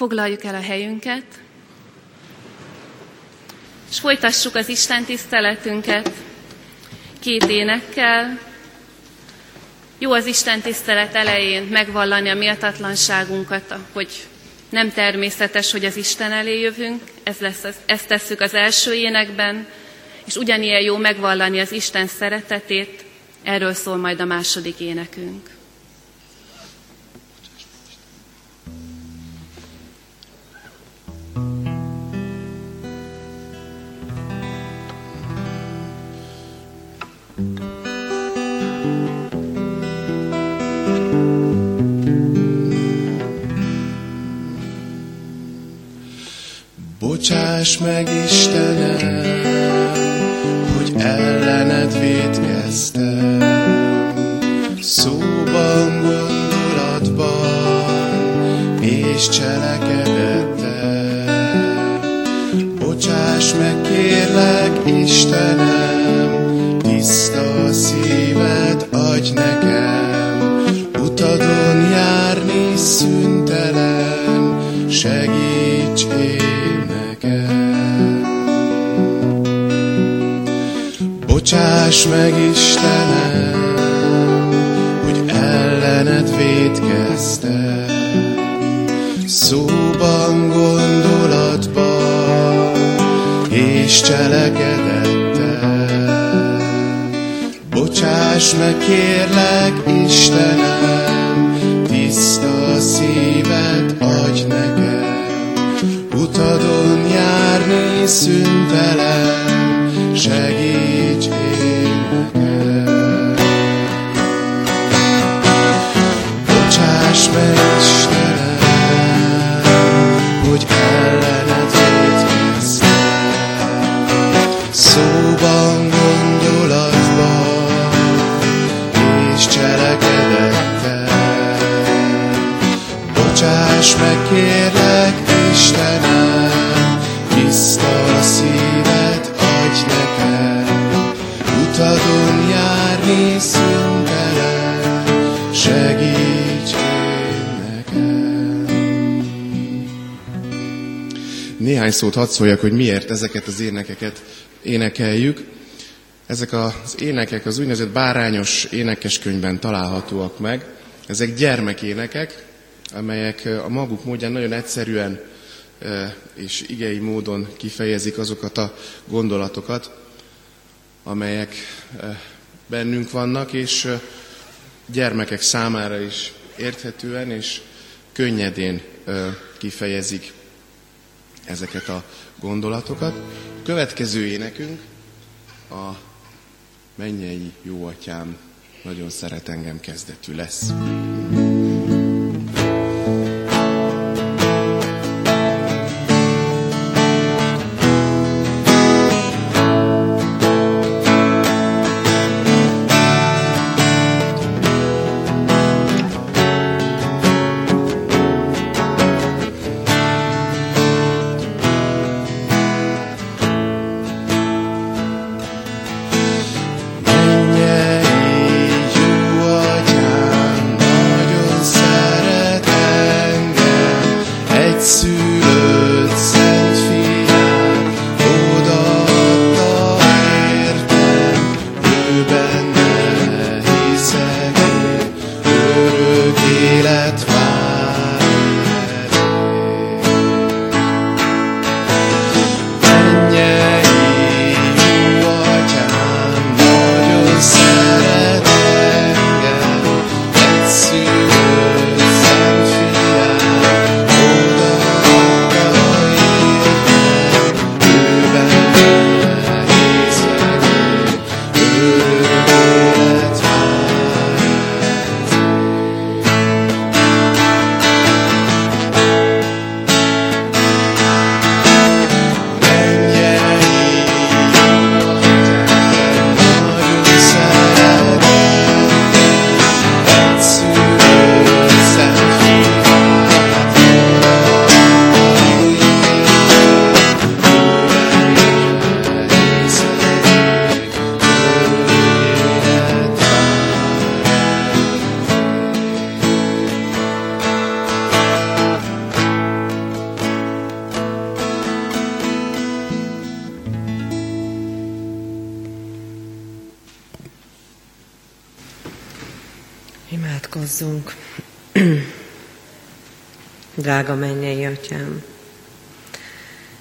foglaljuk el a helyünket, és folytassuk az Isten tiszteletünket két énekkel. Jó az Isten tisztelet elején megvallani a méltatlanságunkat, hogy nem természetes, hogy az Isten elé jövünk, ez lesz, ezt tesszük az első énekben, és ugyanilyen jó megvallani az Isten szeretetét, erről szól majd a második énekünk. Bocsáss meg, Istenem, hogy ellened védkeztem, szóban, gondolatban és cselekedettel. Bocsáss meg, kérlek, Istenem, Bocsáss meg, Istenem, hogy ellened védkeztem, szóban, gondolatban és cselekedettel. Bocsáss meg, kérlek, Istenem, tiszta szívet adj nekem, utadon járni szüntelen, Néhány szót hadd szóljak, hogy miért ezeket az énekeket énekeljük. Ezek az énekek az úgynevezett bárányos énekeskönyvben találhatóak meg. Ezek gyermekénekek, amelyek a maguk módján nagyon egyszerűen eh, és igei módon kifejezik azokat a gondolatokat, amelyek eh, bennünk vannak, és eh, gyermekek számára is érthetően és könnyedén kifejezik ezeket a gondolatokat. Következő énekünk a mennyei jó atyám nagyon szeret engem kezdetű lesz.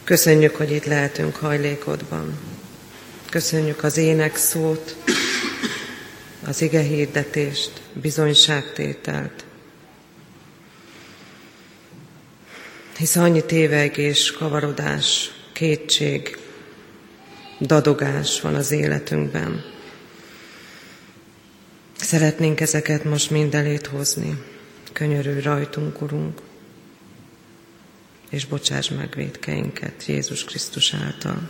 Köszönjük, hogy itt lehetünk hajlékodban. Köszönjük az ének szót, az ige hirdetést, bizonyságtételt. Hisz annyi tévegés, kavarodás, kétség, dadogás van az életünkben. Szeretnénk ezeket most mind elét hozni. Könyörülj rajtunk, Urunk, és bocsáss meg védkeinket Jézus Krisztus által.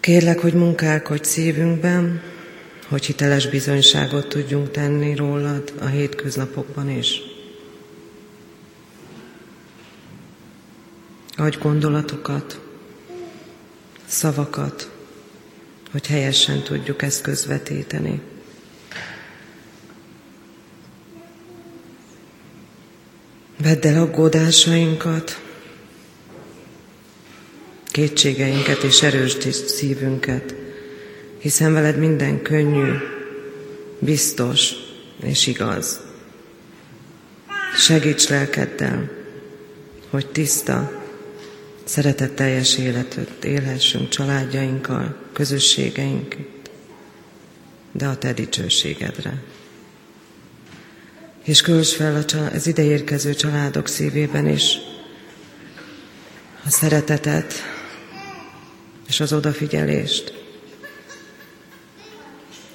Kérlek, hogy munkálkodj szívünkben, hogy hiteles bizonyságot tudjunk tenni rólad a hétköznapokban is. Adj gondolatokat, szavakat, hogy helyesen tudjuk ezt közvetíteni. Vedd el aggódásainkat, kétségeinket és erősítsd szívünket, hiszen veled minden könnyű, biztos és igaz. Segíts lelkeddel, hogy tiszta, szeretetteljes életet élhessünk családjainkkal, közösségeink, de a Te dicsőségedre. És költs fel az ideérkező családok szívében is a szeretetet és az odafigyelést,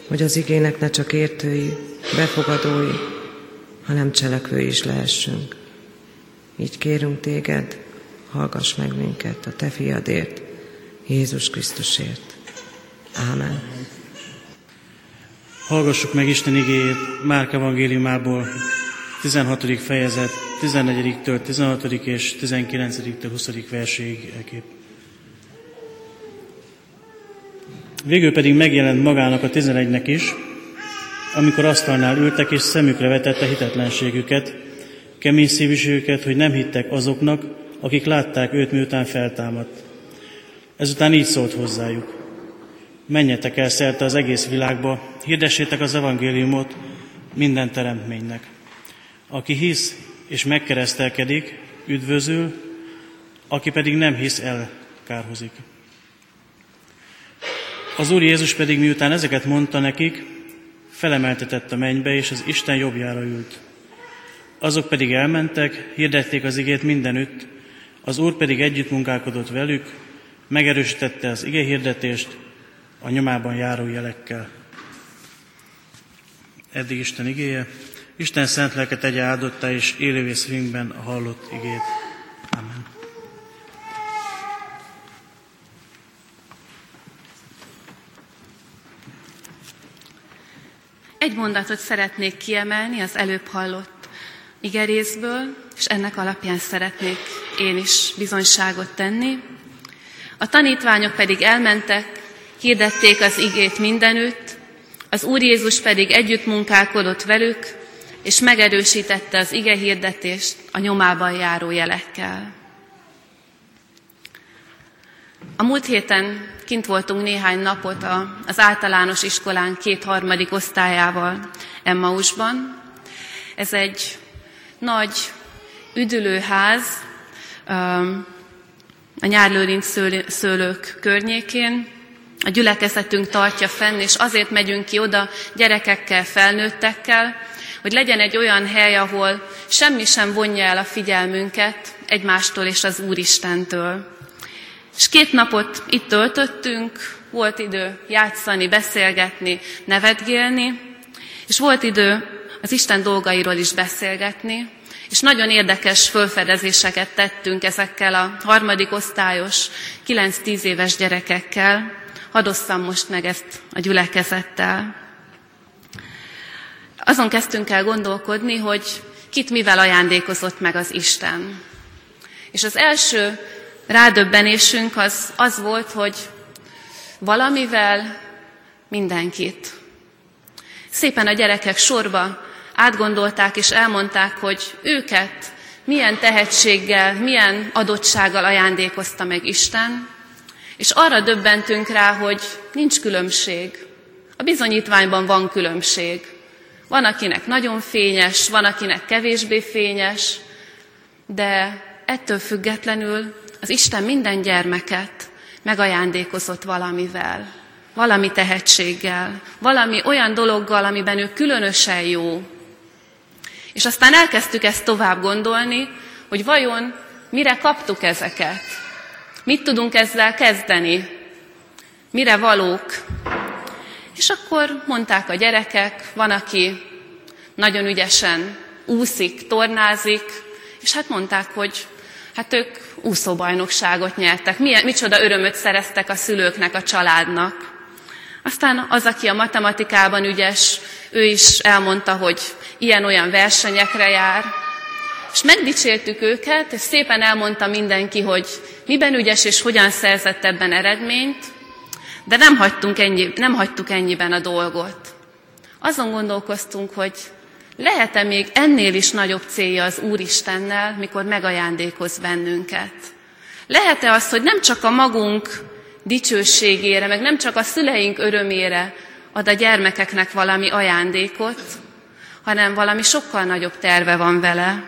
hogy az igének ne csak értői, befogadói, hanem cselekvői is lehessünk. Így kérünk téged, hallgass meg minket a te fiadért, Jézus Krisztusért. Ámen. Hallgassuk meg Isten igéjét Márk evangéliumából, 16. fejezet, 14-től 16. és 19-től 20. verséig elkép. Végül pedig megjelent magának a tizenegynek is, amikor asztalnál ültek, és szemükre vetette hitetlenségüket, kemény szívűségüket, hogy nem hittek azoknak, akik látták őt, miután feltámadt. Ezután így szólt hozzájuk. Menjetek el szerte az egész világba, hirdessétek az evangéliumot minden teremtménynek. Aki hisz és megkeresztelkedik, üdvözül, aki pedig nem hisz, elkárhozik. Az Úr Jézus pedig miután ezeket mondta nekik, felemeltetett a mennybe, és az Isten jobbjára ült. Azok pedig elmentek, hirdették az igét mindenütt, az Úr pedig együtt munkálkodott velük, megerősítette az ige hirdetést a nyomában járó jelekkel. Eddig Isten igéje. Isten szent lelket tegye áldotta és élővé szívünkben a hallott igét. Amen. Egy mondatot szeretnék kiemelni az előbb hallott igerészből, és ennek alapján szeretnék én is bizonyságot tenni. A tanítványok pedig elmentek, hirdették az igét mindenütt, az Úr Jézus pedig együtt munkálkodott velük, és megerősítette az ige hirdetést a nyomában járó jelekkel. A múlt héten kint voltunk néhány napot az általános iskolán két harmadik osztályával Emmausban. Ez egy nagy üdülőház a nyárlőrinc szőlők környékén. A gyülekezetünk tartja fenn, és azért megyünk ki oda gyerekekkel, felnőttekkel, hogy legyen egy olyan hely, ahol semmi sem vonja el a figyelmünket egymástól és az Úristentől. És két napot itt töltöttünk, volt idő játszani, beszélgetni, nevetgélni, és volt idő az Isten dolgairól is beszélgetni, és nagyon érdekes fölfedezéseket tettünk ezekkel a harmadik osztályos, 9-10 éves gyerekekkel. Hadosszam most meg ezt a gyülekezettel. Azon kezdtünk el gondolkodni, hogy kit mivel ajándékozott meg az Isten. És az első rádöbbenésünk az, az volt, hogy valamivel mindenkit. Szépen a gyerekek sorba átgondolták és elmondták, hogy őket milyen tehetséggel, milyen adottsággal ajándékozta meg Isten, és arra döbbentünk rá, hogy nincs különbség. A bizonyítványban van különbség. Van, akinek nagyon fényes, van, akinek kevésbé fényes, de ettől függetlenül az Isten minden gyermeket megajándékozott valamivel, valami tehetséggel, valami olyan dologgal, amiben ő különösen jó. És aztán elkezdtük ezt tovább gondolni, hogy vajon mire kaptuk ezeket? Mit tudunk ezzel kezdeni? Mire valók? És akkor mondták a gyerekek, van, aki nagyon ügyesen úszik, tornázik, és hát mondták, hogy hát ők úszóbajnokságot nyertek. Milyen, micsoda örömöt szereztek a szülőknek, a családnak. Aztán az, aki a matematikában ügyes, ő is elmondta, hogy ilyen-olyan versenyekre jár. És megdicsértük őket, és szépen elmondta mindenki, hogy miben ügyes és hogyan szerzett ebben eredményt, de nem, hagytunk ennyi, nem hagytuk ennyiben a dolgot. Azon gondolkoztunk, hogy lehet-e még ennél is nagyobb célja az Úristennel, mikor megajándékoz bennünket? Lehet-e az, hogy nem csak a magunk dicsőségére, meg nem csak a szüleink örömére ad a gyermekeknek valami ajándékot, hanem valami sokkal nagyobb terve van vele.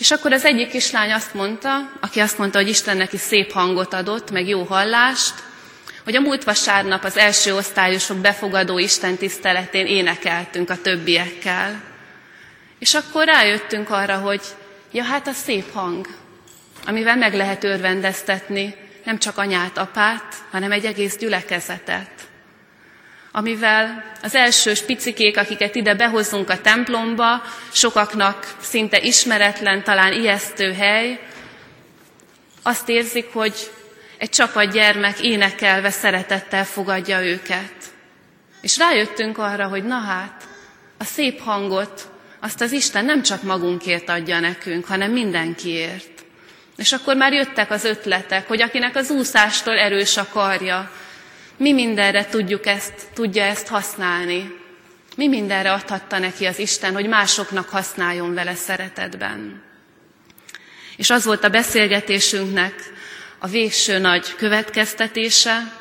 És akkor az egyik kislány azt mondta, aki azt mondta, hogy Isten neki szép hangot adott, meg jó hallást, hogy a múlt vasárnap az első osztályosok befogadó Isten tiszteletén énekeltünk a többiekkel. És akkor rájöttünk arra, hogy ja, hát a szép hang, amivel meg lehet örvendeztetni nem csak anyát, apát, hanem egy egész gyülekezetet. Amivel az első picikék, akiket ide behozunk a templomba, sokaknak szinte ismeretlen, talán ijesztő hely, azt érzik, hogy egy csapat gyermek énekelve szeretettel fogadja őket. És rájöttünk arra, hogy na hát, a szép hangot azt az Isten nem csak magunkért adja nekünk, hanem mindenkiért. És akkor már jöttek az ötletek, hogy akinek az úszástól erős a karja, mi mindenre tudjuk ezt, tudja ezt használni. Mi mindenre adhatta neki az Isten, hogy másoknak használjon vele szeretetben. És az volt a beszélgetésünknek a végső nagy következtetése,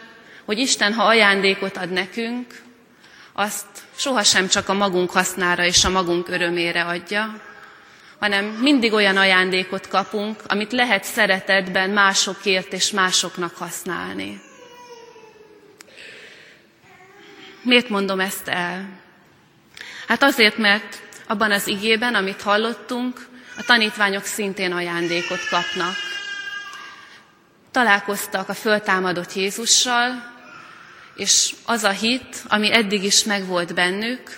hogy Isten, ha ajándékot ad nekünk, azt sohasem csak a magunk hasznára és a magunk örömére adja, hanem mindig olyan ajándékot kapunk, amit lehet szeretetben másokért és másoknak használni. Miért mondom ezt el? Hát azért, mert abban az igében, amit hallottunk, a tanítványok szintén ajándékot kapnak találkoztak a föltámadott Jézussal, és az a hit, ami eddig is megvolt bennük,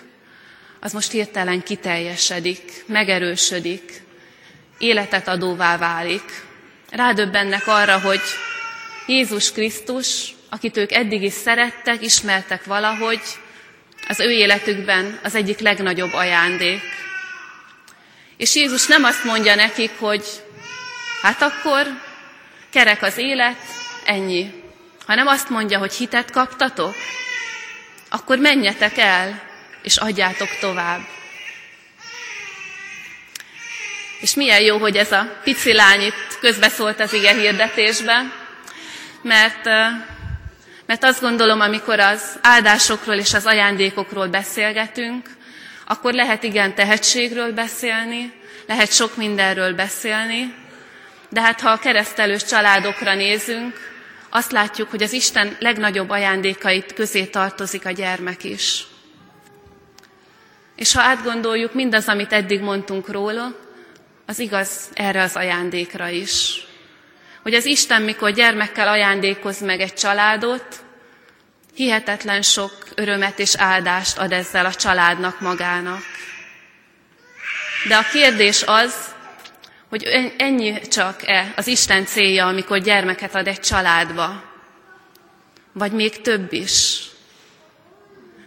az most hirtelen kiteljesedik, megerősödik, életet adóvá válik. Rádöbbennek arra, hogy Jézus Krisztus, akit ők eddig is szerettek, ismertek valahogy, az ő életükben az egyik legnagyobb ajándék. És Jézus nem azt mondja nekik, hogy hát akkor kerek az élet, ennyi. Hanem azt mondja, hogy hitet kaptatok, akkor menjetek el, és adjátok tovább. És milyen jó, hogy ez a pici lány itt közbeszólt az ige hirdetésbe, mert, mert azt gondolom, amikor az áldásokról és az ajándékokról beszélgetünk, akkor lehet igen tehetségről beszélni, lehet sok mindenről beszélni, de hát ha a keresztelős családokra nézünk, azt látjuk, hogy az Isten legnagyobb ajándékait közé tartozik a gyermek is. És ha átgondoljuk mindaz, amit eddig mondtunk róla, az igaz erre az ajándékra is. Hogy az Isten, mikor gyermekkel ajándékoz meg egy családot, hihetetlen sok örömet és áldást ad ezzel a családnak magának. De a kérdés az, hogy ennyi csak-e az Isten célja, amikor gyermeket ad egy családba, vagy még több is.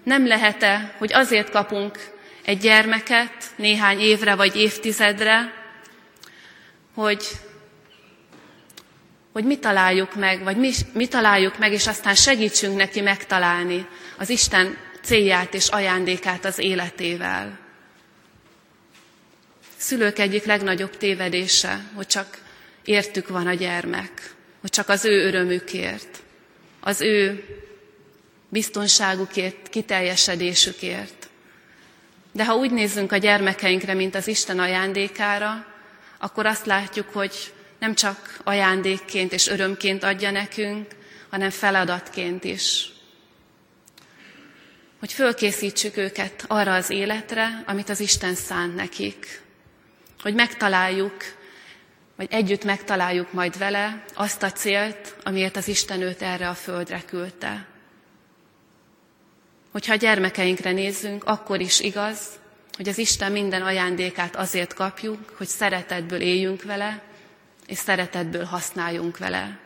Nem lehet-e, hogy azért kapunk egy gyermeket néhány évre vagy évtizedre, hogy, hogy mi találjuk meg, vagy mi, mi találjuk meg, és aztán segítsünk neki megtalálni az Isten célját és ajándékát az életével szülők egyik legnagyobb tévedése, hogy csak értük van a gyermek, hogy csak az ő örömükért, az ő biztonságukért, kiteljesedésükért. De ha úgy nézzünk a gyermekeinkre, mint az Isten ajándékára, akkor azt látjuk, hogy nem csak ajándékként és örömként adja nekünk, hanem feladatként is. Hogy fölkészítsük őket arra az életre, amit az Isten szánt nekik. Hogy megtaláljuk, vagy együtt megtaláljuk majd vele azt a célt, amiért az Isten őt erre a földre küldte. Hogyha a gyermekeinkre nézzünk, akkor is igaz, hogy az Isten minden ajándékát azért kapjuk, hogy szeretetből éljünk vele, és szeretetből használjunk vele.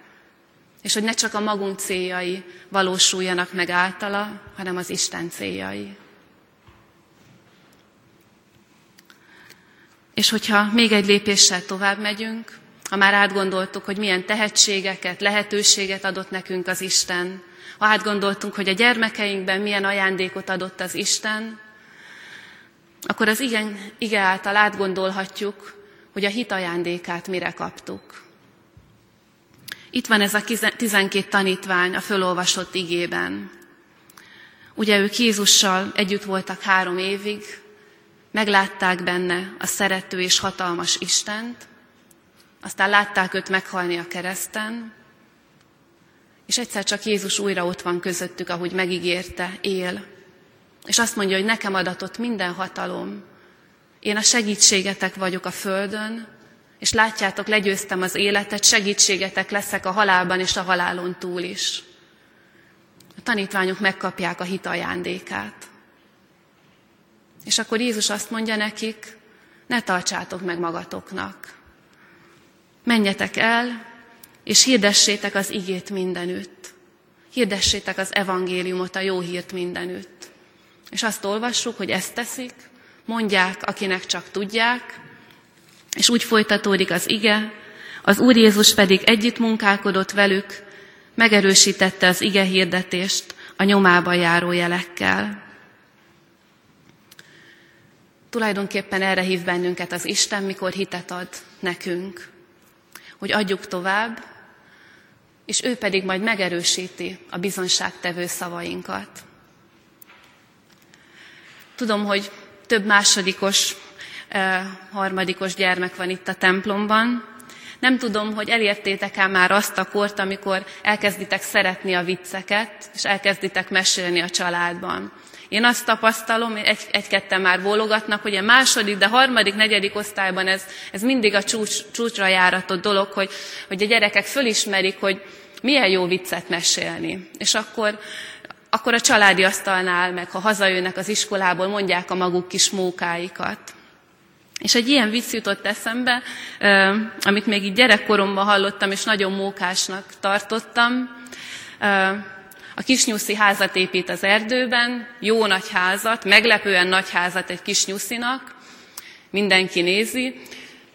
És hogy ne csak a magunk céljai valósuljanak meg általa, hanem az Isten céljai. És hogyha még egy lépéssel tovább megyünk, ha már átgondoltuk, hogy milyen tehetségeket, lehetőséget adott nekünk az Isten, ha átgondoltunk, hogy a gyermekeinkben milyen ajándékot adott az Isten, akkor az igen, ige által átgondolhatjuk, hogy a hit ajándékát mire kaptuk. Itt van ez a 12 tanítvány a fölolvasott igében. Ugye ők Jézussal együtt voltak három évig, meglátták benne a szerető és hatalmas Istent, aztán látták őt meghalni a kereszten, és egyszer csak Jézus újra ott van közöttük, ahogy megígérte, él. És azt mondja, hogy nekem adatott minden hatalom. Én a segítségetek vagyok a földön, és látjátok, legyőztem az életet, segítségetek leszek a halálban és a halálon túl is. A tanítványok megkapják a hit ajándékát. És akkor Jézus azt mondja nekik, ne tartsátok meg magatoknak. Menjetek el, és hirdessétek az igét mindenütt. Hirdessétek az evangéliumot, a jó hírt mindenütt. És azt olvassuk, hogy ezt teszik, mondják, akinek csak tudják, és úgy folytatódik az ige, az Úr Jézus pedig együtt munkálkodott velük, megerősítette az ige hirdetést a nyomába járó jelekkel. Tulajdonképpen erre hív bennünket az Isten, mikor hitet ad nekünk, hogy adjuk tovább, és ő pedig majd megerősíti a bizonságtevő szavainkat. Tudom, hogy több másodikos, harmadikos gyermek van itt a templomban. Nem tudom, hogy elértétek-e már azt a kort, amikor elkezditek szeretni a vicceket, és elkezditek mesélni a családban. Én azt tapasztalom, egy, egy-ketten már bólogatnak, hogy a második, de harmadik, negyedik osztályban ez, ez mindig a csúcs, csúcsra járatott dolog, hogy, hogy a gyerekek fölismerik, hogy milyen jó viccet mesélni. És akkor, akkor a családi asztalnál, meg ha hazajönnek az iskolából, mondják a maguk kis mókáikat. És egy ilyen vicc jutott eszembe, amit még így gyerekkoromban hallottam, és nagyon mókásnak tartottam. A kisnyuszi házat épít az erdőben, jó nagy házat, meglepően nagy házat egy kisnyuszinak, mindenki nézi,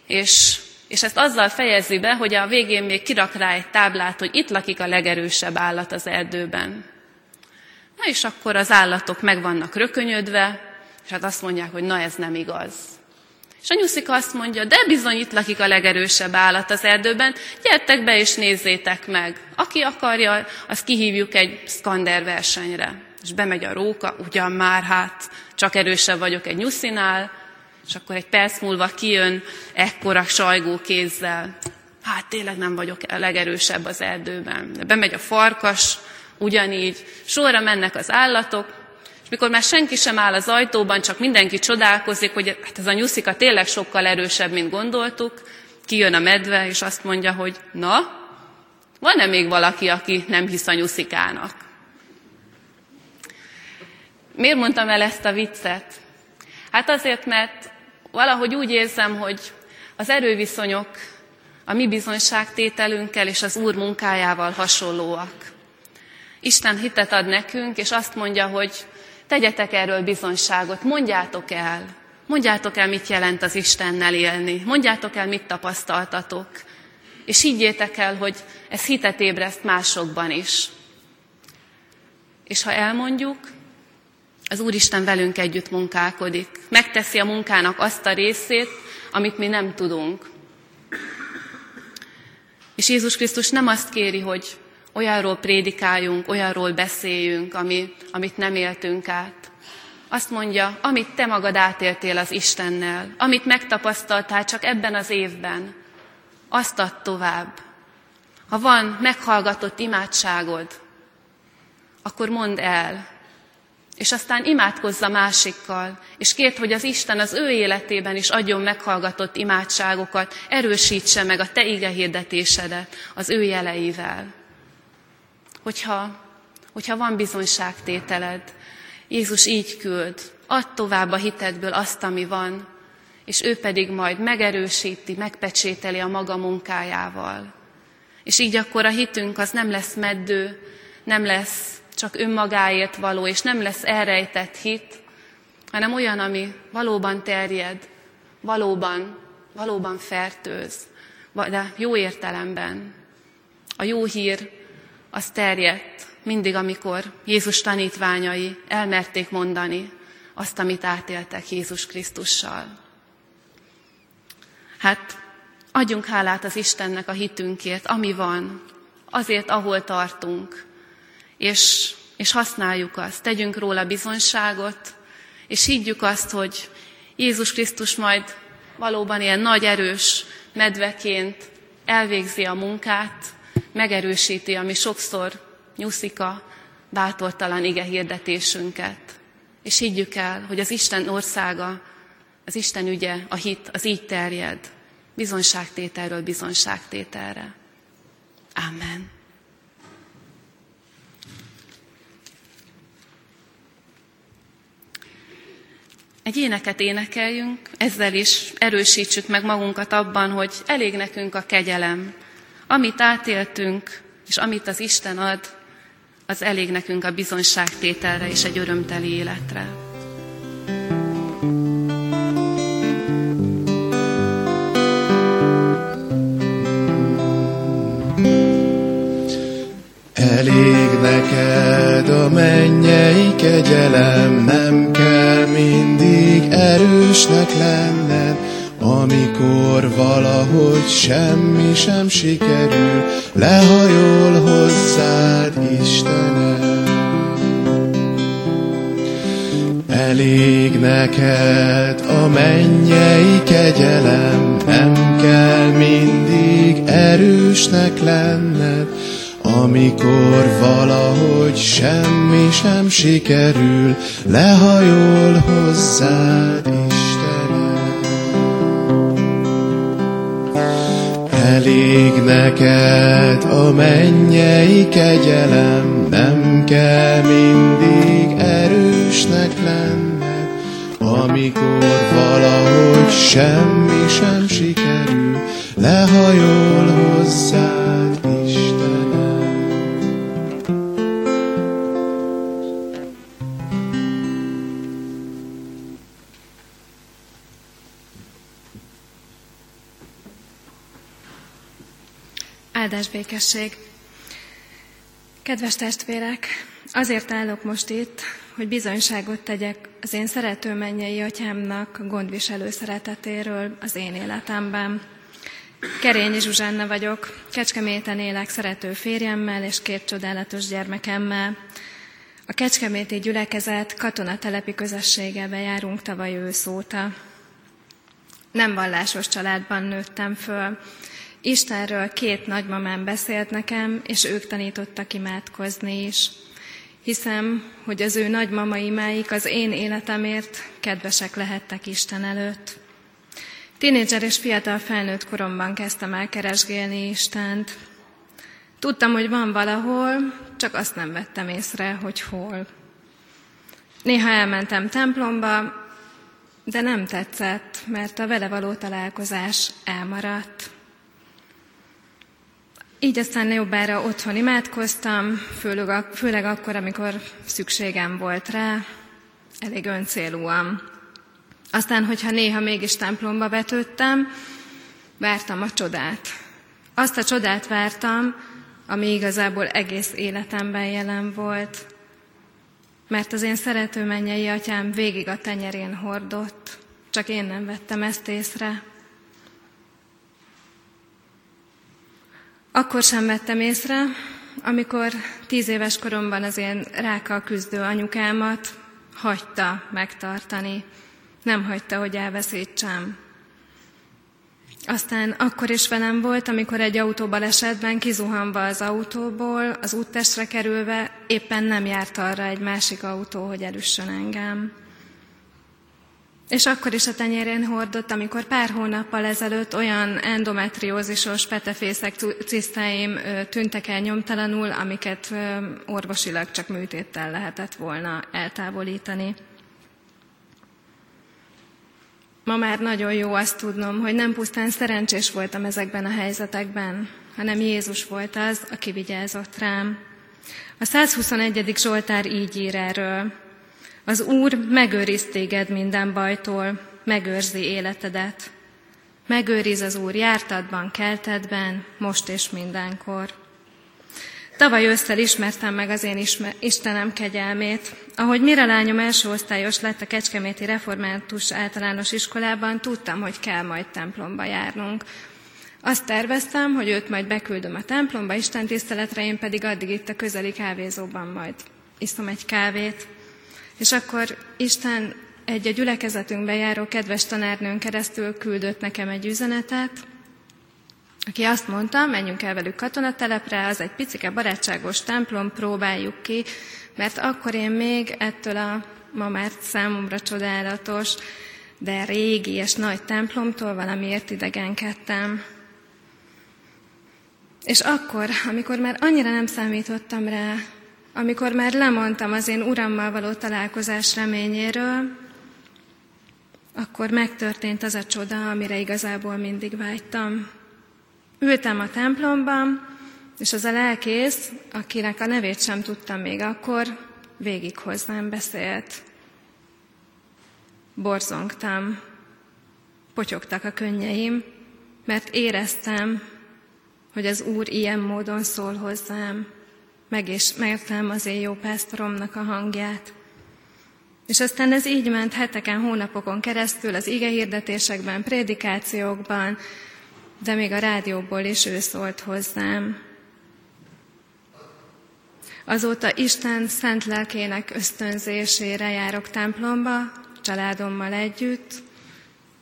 és, és ezt azzal fejezi be, hogy a végén még kirak rá egy táblát, hogy itt lakik a legerősebb állat az erdőben. Na és akkor az állatok meg vannak rökönyödve, és hát azt mondják, hogy na ez nem igaz. És a nyuszika azt mondja, de bizony itt lakik a legerősebb állat az erdőben, gyertek be és nézzétek meg. Aki akarja, az kihívjuk egy szkander versenyre. És bemegy a róka, ugyan már hát, csak erősebb vagyok egy nyuszinál, és akkor egy perc múlva kijön ekkora sajgó kézzel. Hát tényleg nem vagyok a legerősebb az erdőben. De bemegy a farkas, ugyanígy. Sorra mennek az állatok, és mikor már senki sem áll az ajtóban, csak mindenki csodálkozik, hogy hát ez a nyuszika tényleg sokkal erősebb, mint gondoltuk, kijön a medve, és azt mondja, hogy na, van-e még valaki, aki nem hisz a nyuszikának? Miért mondtam el ezt a viccet? Hát azért, mert valahogy úgy érzem, hogy az erőviszonyok a mi bizonyságtételünkkel és az Úr munkájával hasonlóak. Isten hitet ad nekünk, és azt mondja, hogy tegyetek erről bizonyságot, mondjátok el, mondjátok el, mit jelent az Istennel élni, mondjátok el, mit tapasztaltatok, és higgyétek el, hogy ez hitet ébreszt másokban is. És ha elmondjuk, az Úristen velünk együtt munkálkodik. Megteszi a munkának azt a részét, amit mi nem tudunk. És Jézus Krisztus nem azt kéri, hogy olyanról prédikáljunk, olyanról beszéljünk, ami, amit nem éltünk át. Azt mondja, amit te magad átéltél az Istennel, amit megtapasztaltál csak ebben az évben, azt add tovább. Ha van meghallgatott imádságod, akkor mondd el, és aztán imádkozza másikkal, és kérd, hogy az Isten az ő életében is adjon meghallgatott imádságokat, erősítse meg a te ige hirdetésedet az ő jeleivel. Hogyha, hogyha van bizonyságtételed, Jézus így küld, add tovább a hitedből azt, ami van, és ő pedig majd megerősíti, megpecsételi a maga munkájával. És így akkor a hitünk az nem lesz meddő, nem lesz csak önmagáért való, és nem lesz elrejtett hit, hanem olyan, ami valóban terjed, valóban, valóban fertőz, de jó értelemben. A jó hír az terjedt mindig, amikor Jézus tanítványai elmerték mondani azt, amit átéltek Jézus Krisztussal. Hát adjunk hálát az Istennek a hitünkért, ami van, azért, ahol tartunk, és, és használjuk azt, tegyünk róla bizonyságot, és higgyük azt, hogy Jézus Krisztus majd valóban ilyen nagy erős medveként elvégzi a munkát, megerősíti, ami sokszor nyuszika, bátortalan ige hirdetésünket. És higgyük el, hogy az Isten országa, az Isten ügye, a hit, az így terjed, bizonyságtételről bizonyságtételre. Amen. Egy éneket énekeljünk, ezzel is erősítsük meg magunkat abban, hogy elég nekünk a kegyelem. Amit átéltünk, és amit az Isten ad, az elég nekünk a bizonyságtételre és egy örömteli életre. Elég neked a mennyei kegyelem, nem kell mindig erősnek lenned, amikor valahogy semmi sem sikerül, lehajol hozzád Istenem. Elég neked a mennyei kegyelem, nem kell mindig erősnek lenned, amikor valahogy semmi sem sikerül, lehajol hozzád Elég neked a mennyei kegyelem, nem kell mindig erősnek lenned, amikor valahogy semmi sem sikerül, lehajol hozzád Áldás békesség! Kedves testvérek, azért állok most itt, hogy bizonyságot tegyek az én szerető mennyei atyámnak gondviselő szeretetéről az én életemben. Kerényi Zsuzsanna vagyok, Kecskeméten élek szerető férjemmel és két csodálatos gyermekemmel. A Kecskeméti gyülekezet katonatelepi közösségebe járunk tavaly ősz. Nem vallásos családban nőttem föl, Istenről két nagymamám beszélt nekem, és ők tanítottak imádkozni is. Hiszem, hogy az ő nagymama imáik az én életemért kedvesek lehettek Isten előtt. Tínédzser és fiatal felnőtt koromban kezdtem el keresgélni Istent. Tudtam, hogy van valahol, csak azt nem vettem észre, hogy hol. Néha elmentem templomba, de nem tetszett, mert a vele való találkozás elmaradt. Így aztán jobbára otthon imádkoztam, főleg, főleg akkor, amikor szükségem volt rá, elég öncélúan. Aztán, hogyha néha mégis templomba vetődtem, vártam a csodát. Azt a csodát vártam, ami igazából egész életemben jelen volt, mert az én szerető mennyei atyám végig a tenyerén hordott, csak én nem vettem ezt észre. Akkor sem vettem észre, amikor tíz éves koromban az én rákkal küzdő anyukámat hagyta megtartani, nem hagyta, hogy elveszítsem. Aztán akkor is velem volt, amikor egy autóbalesetben kizuhanva az autóból, az úttestre kerülve éppen nem járt arra egy másik autó, hogy elüssön engem. És akkor is a tenyérén hordott, amikor pár hónappal ezelőtt olyan endometriózisos petefészek cisztáim tűntek el nyomtalanul, amiket orvosilag csak műtéttel lehetett volna eltávolítani. Ma már nagyon jó azt tudnom, hogy nem pusztán szerencsés voltam ezekben a helyzetekben, hanem Jézus volt az, aki vigyázott rám. A 121. Zsoltár így ír erről. Az Úr megőriz téged minden bajtól, megőrzi életedet. Megőriz az Úr jártadban, keltedben, most és mindenkor. Tavaly ősszel ismertem meg az én Istenem kegyelmét. Ahogy mire lányom első osztályos lett a Kecskeméti Református Általános Iskolában, tudtam, hogy kell majd templomba járnunk. Azt terveztem, hogy őt majd beküldöm a templomba, Isten tiszteletre, én pedig addig itt a közeli kávézóban majd iszom egy kávét. És akkor Isten egy a gyülekezetünkbe járó kedves tanárnőn keresztül küldött nekem egy üzenetet, aki azt mondta, menjünk el velük katonatelepre, az egy picike barátságos templom, próbáljuk ki, mert akkor én még ettől a ma már számomra csodálatos, de régi és nagy templomtól valamiért idegenkedtem. És akkor, amikor már annyira nem számítottam rá, amikor már lemondtam az én urammal való találkozás reményéről, akkor megtörtént az a csoda, amire igazából mindig vágytam. Ültem a templomban, és az a lelkész, akinek a nevét sem tudtam még akkor, végig hozzám beszélt. Borzongtam, potyogtak a könnyeim, mert éreztem, hogy az Úr ilyen módon szól hozzám, meg is mertem az én jó pásztoromnak a hangját. És aztán ez így ment heteken, hónapokon keresztül az ige hirdetésekben, prédikációkban, de még a rádióból is ő szólt hozzám. Azóta Isten szent lelkének ösztönzésére járok templomba, családommal együtt,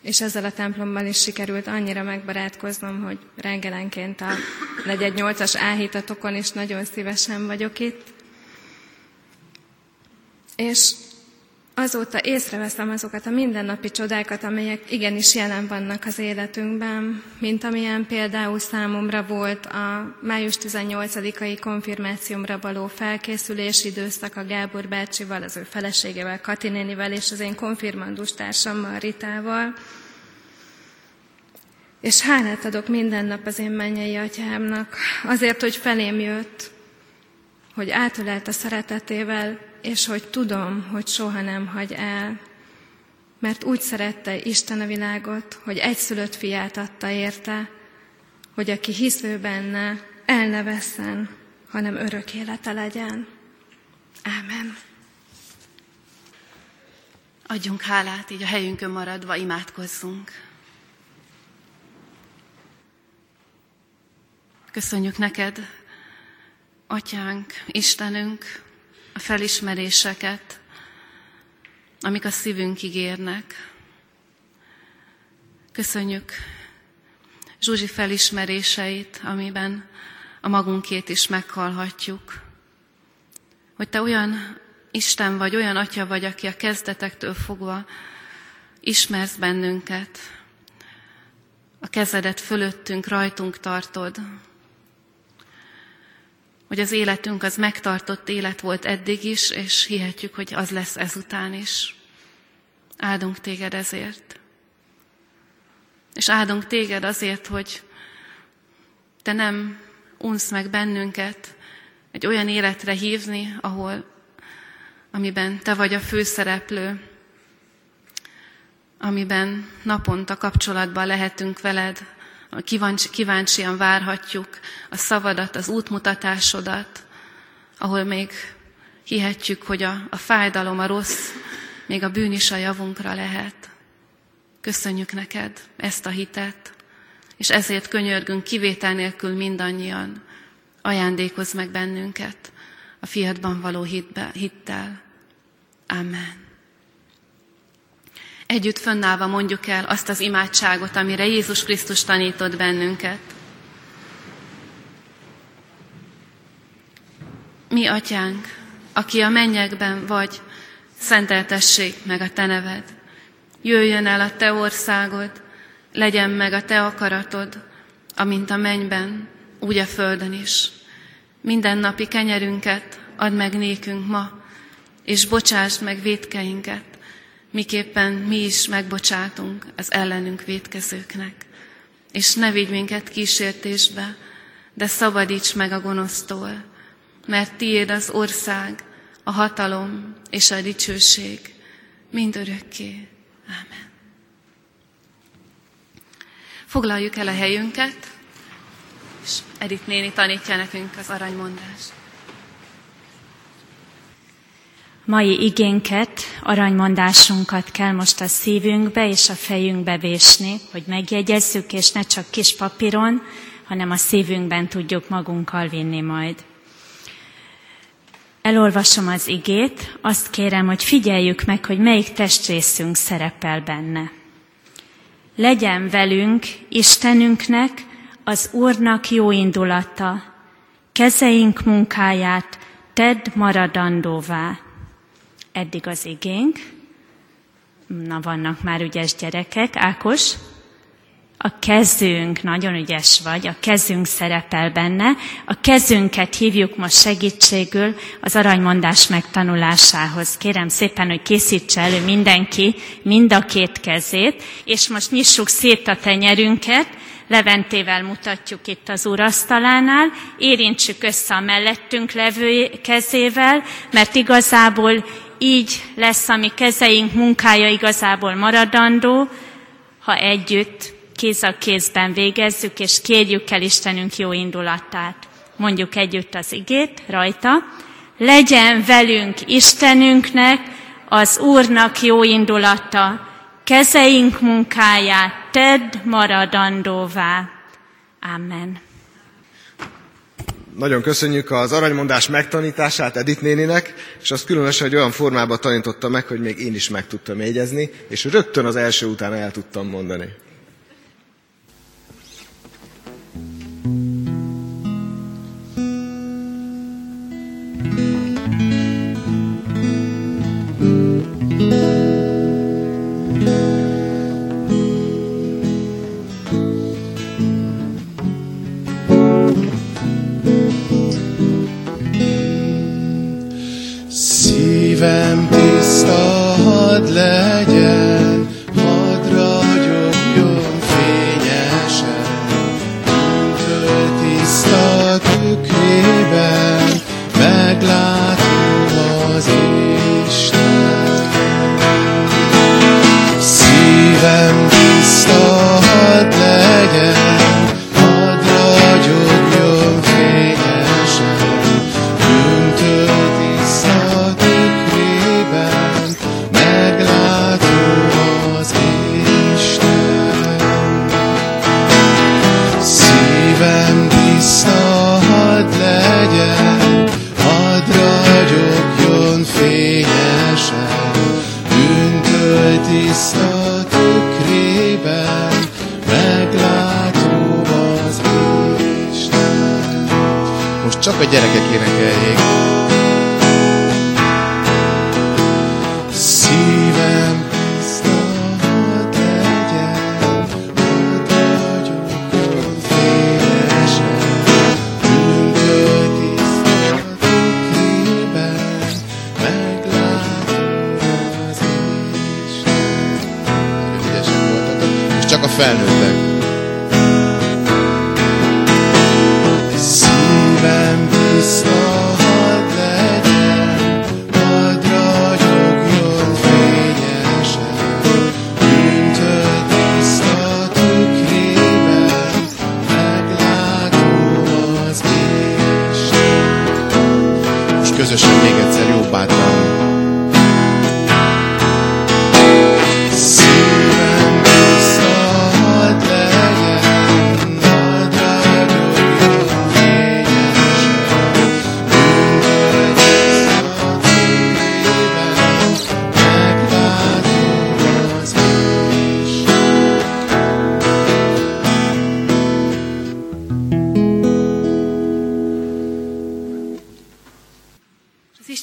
és ezzel a templomban is sikerült annyira megbarátkoznom, hogy reggelenként a legyen nyolcas áhítatokon is nagyon szívesen vagyok itt. És Azóta észreveszem azokat a mindennapi csodákat, amelyek igenis jelen vannak az életünkben, mint amilyen például számomra volt a május 18-ai konfirmációmra való felkészülési időszak a Gábor bácsival, az ő feleségével, Katinénivel és az én konfirmandus társammal, Ritával. És hálát adok minden nap az én mennyei atyámnak, azért, hogy felém jött, hogy átölelt a szeretetével, és hogy tudom, hogy soha nem hagy el, mert úgy szerette Isten a világot, hogy egyszülött fiát adta érte, hogy aki hisző benne, el ne vesszen, hanem örök élete legyen. Ámen. Adjunk hálát, így a helyünkön maradva imádkozzunk. Köszönjük neked, Atyánk, Istenünk, a felismeréseket, amik a szívünkig érnek. Köszönjük Zsuzsi felismeréseit, amiben a magunkét is meghallhatjuk. Hogy te olyan Isten vagy, olyan Atya vagy, aki a kezdetektől fogva ismersz bennünket, a kezedet fölöttünk, rajtunk tartod, hogy az életünk az megtartott élet volt eddig is, és hihetjük, hogy az lesz ezután is. Áldunk téged ezért. És áldunk téged azért, hogy te nem unsz meg bennünket egy olyan életre hívni, ahol, amiben te vagy a főszereplő, amiben naponta kapcsolatban lehetünk veled, kíváncsian várhatjuk a szavadat, az útmutatásodat, ahol még hihetjük, hogy a, a fájdalom, a rossz, még a bűn is a javunkra lehet. Köszönjük neked ezt a hitet, és ezért könyörgünk kivétel nélkül mindannyian, ajándékozz meg bennünket a fiatban való hitbe, hittel. Amen. Együtt fönnállva mondjuk el azt az imádságot, amire Jézus Krisztus tanított bennünket. Mi, atyánk, aki a mennyekben vagy, szenteltessék meg a te neved. Jöjjön el a te országod, legyen meg a te akaratod, amint a mennyben, úgy a földön is. Minden napi kenyerünket add meg nékünk ma, és bocsásd meg védkeinket, miképpen mi is megbocsátunk az ellenünk védkezőknek. És ne vigy minket kísértésbe, de szabadíts meg a gonosztól, mert tiéd az ország, a hatalom és a dicsőség mind örökké. Ámen. Foglaljuk el a helyünket, és Edith néni tanítja nekünk az aranymondást. Mai igénket, aranymondásunkat kell most a szívünkbe és a fejünkbe vésni, hogy megjegyezzük, és ne csak kis papíron, hanem a szívünkben tudjuk magunkkal vinni majd. Elolvasom az igét, azt kérem, hogy figyeljük meg, hogy melyik testrészünk szerepel benne. Legyen velünk, Istenünknek, az Úrnak jó indulata, kezeink munkáját tedd maradandóvá. Eddig az igénk. Na, vannak már ügyes gyerekek. Ákos? A kezünk, nagyon ügyes vagy, a kezünk szerepel benne. A kezünket hívjuk most segítségül az aranymondás megtanulásához. Kérem szépen, hogy készítse elő mindenki mind a két kezét, és most nyissuk szét a tenyerünket, Leventével mutatjuk itt az úrasztalánál, érintsük össze a mellettünk levő kezével, mert igazából így lesz a mi kezeink munkája igazából maradandó, ha együtt kéz a kézben végezzük, és kérjük el Istenünk jó indulatát. Mondjuk együtt az igét rajta. Legyen velünk Istenünknek, az Úrnak jó indulata, kezeink munkáját tedd maradandóvá. Amen. Nagyon köszönjük az aranymondás megtanítását Edith néninek, és azt különösen, hogy olyan formában tanította meg, hogy még én is meg tudtam jegyezni, és rögtön az első után el tudtam mondani.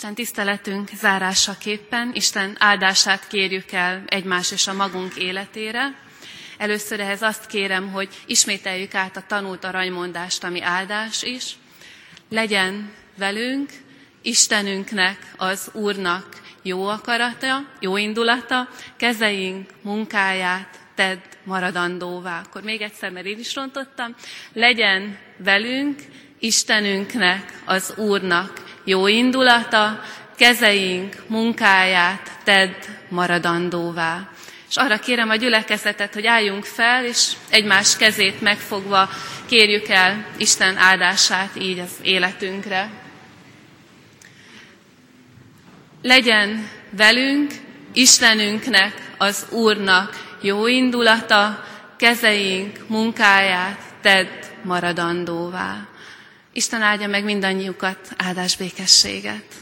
Isten tiszteletünk zárásaképpen Isten áldását kérjük el egymás és a magunk életére. Először ehhez azt kérem, hogy ismételjük át a tanult aranymondást, ami áldás is. Legyen velünk, Istenünknek, az Úrnak jó akarata, jó indulata, kezeink munkáját tedd maradandóvá. Akkor még egyszer, mert én is rontottam. Legyen velünk, Istenünknek, az Úrnak jó indulata, kezeink munkáját tedd maradandóvá. És arra kérem a gyülekezetet, hogy álljunk fel, és egymás kezét megfogva kérjük el Isten áldását így az életünkre. Legyen velünk, Istenünknek, az Úrnak jó indulata, kezeink munkáját tedd maradandóvá. Isten áldja meg mindannyiukat, áldás békességet!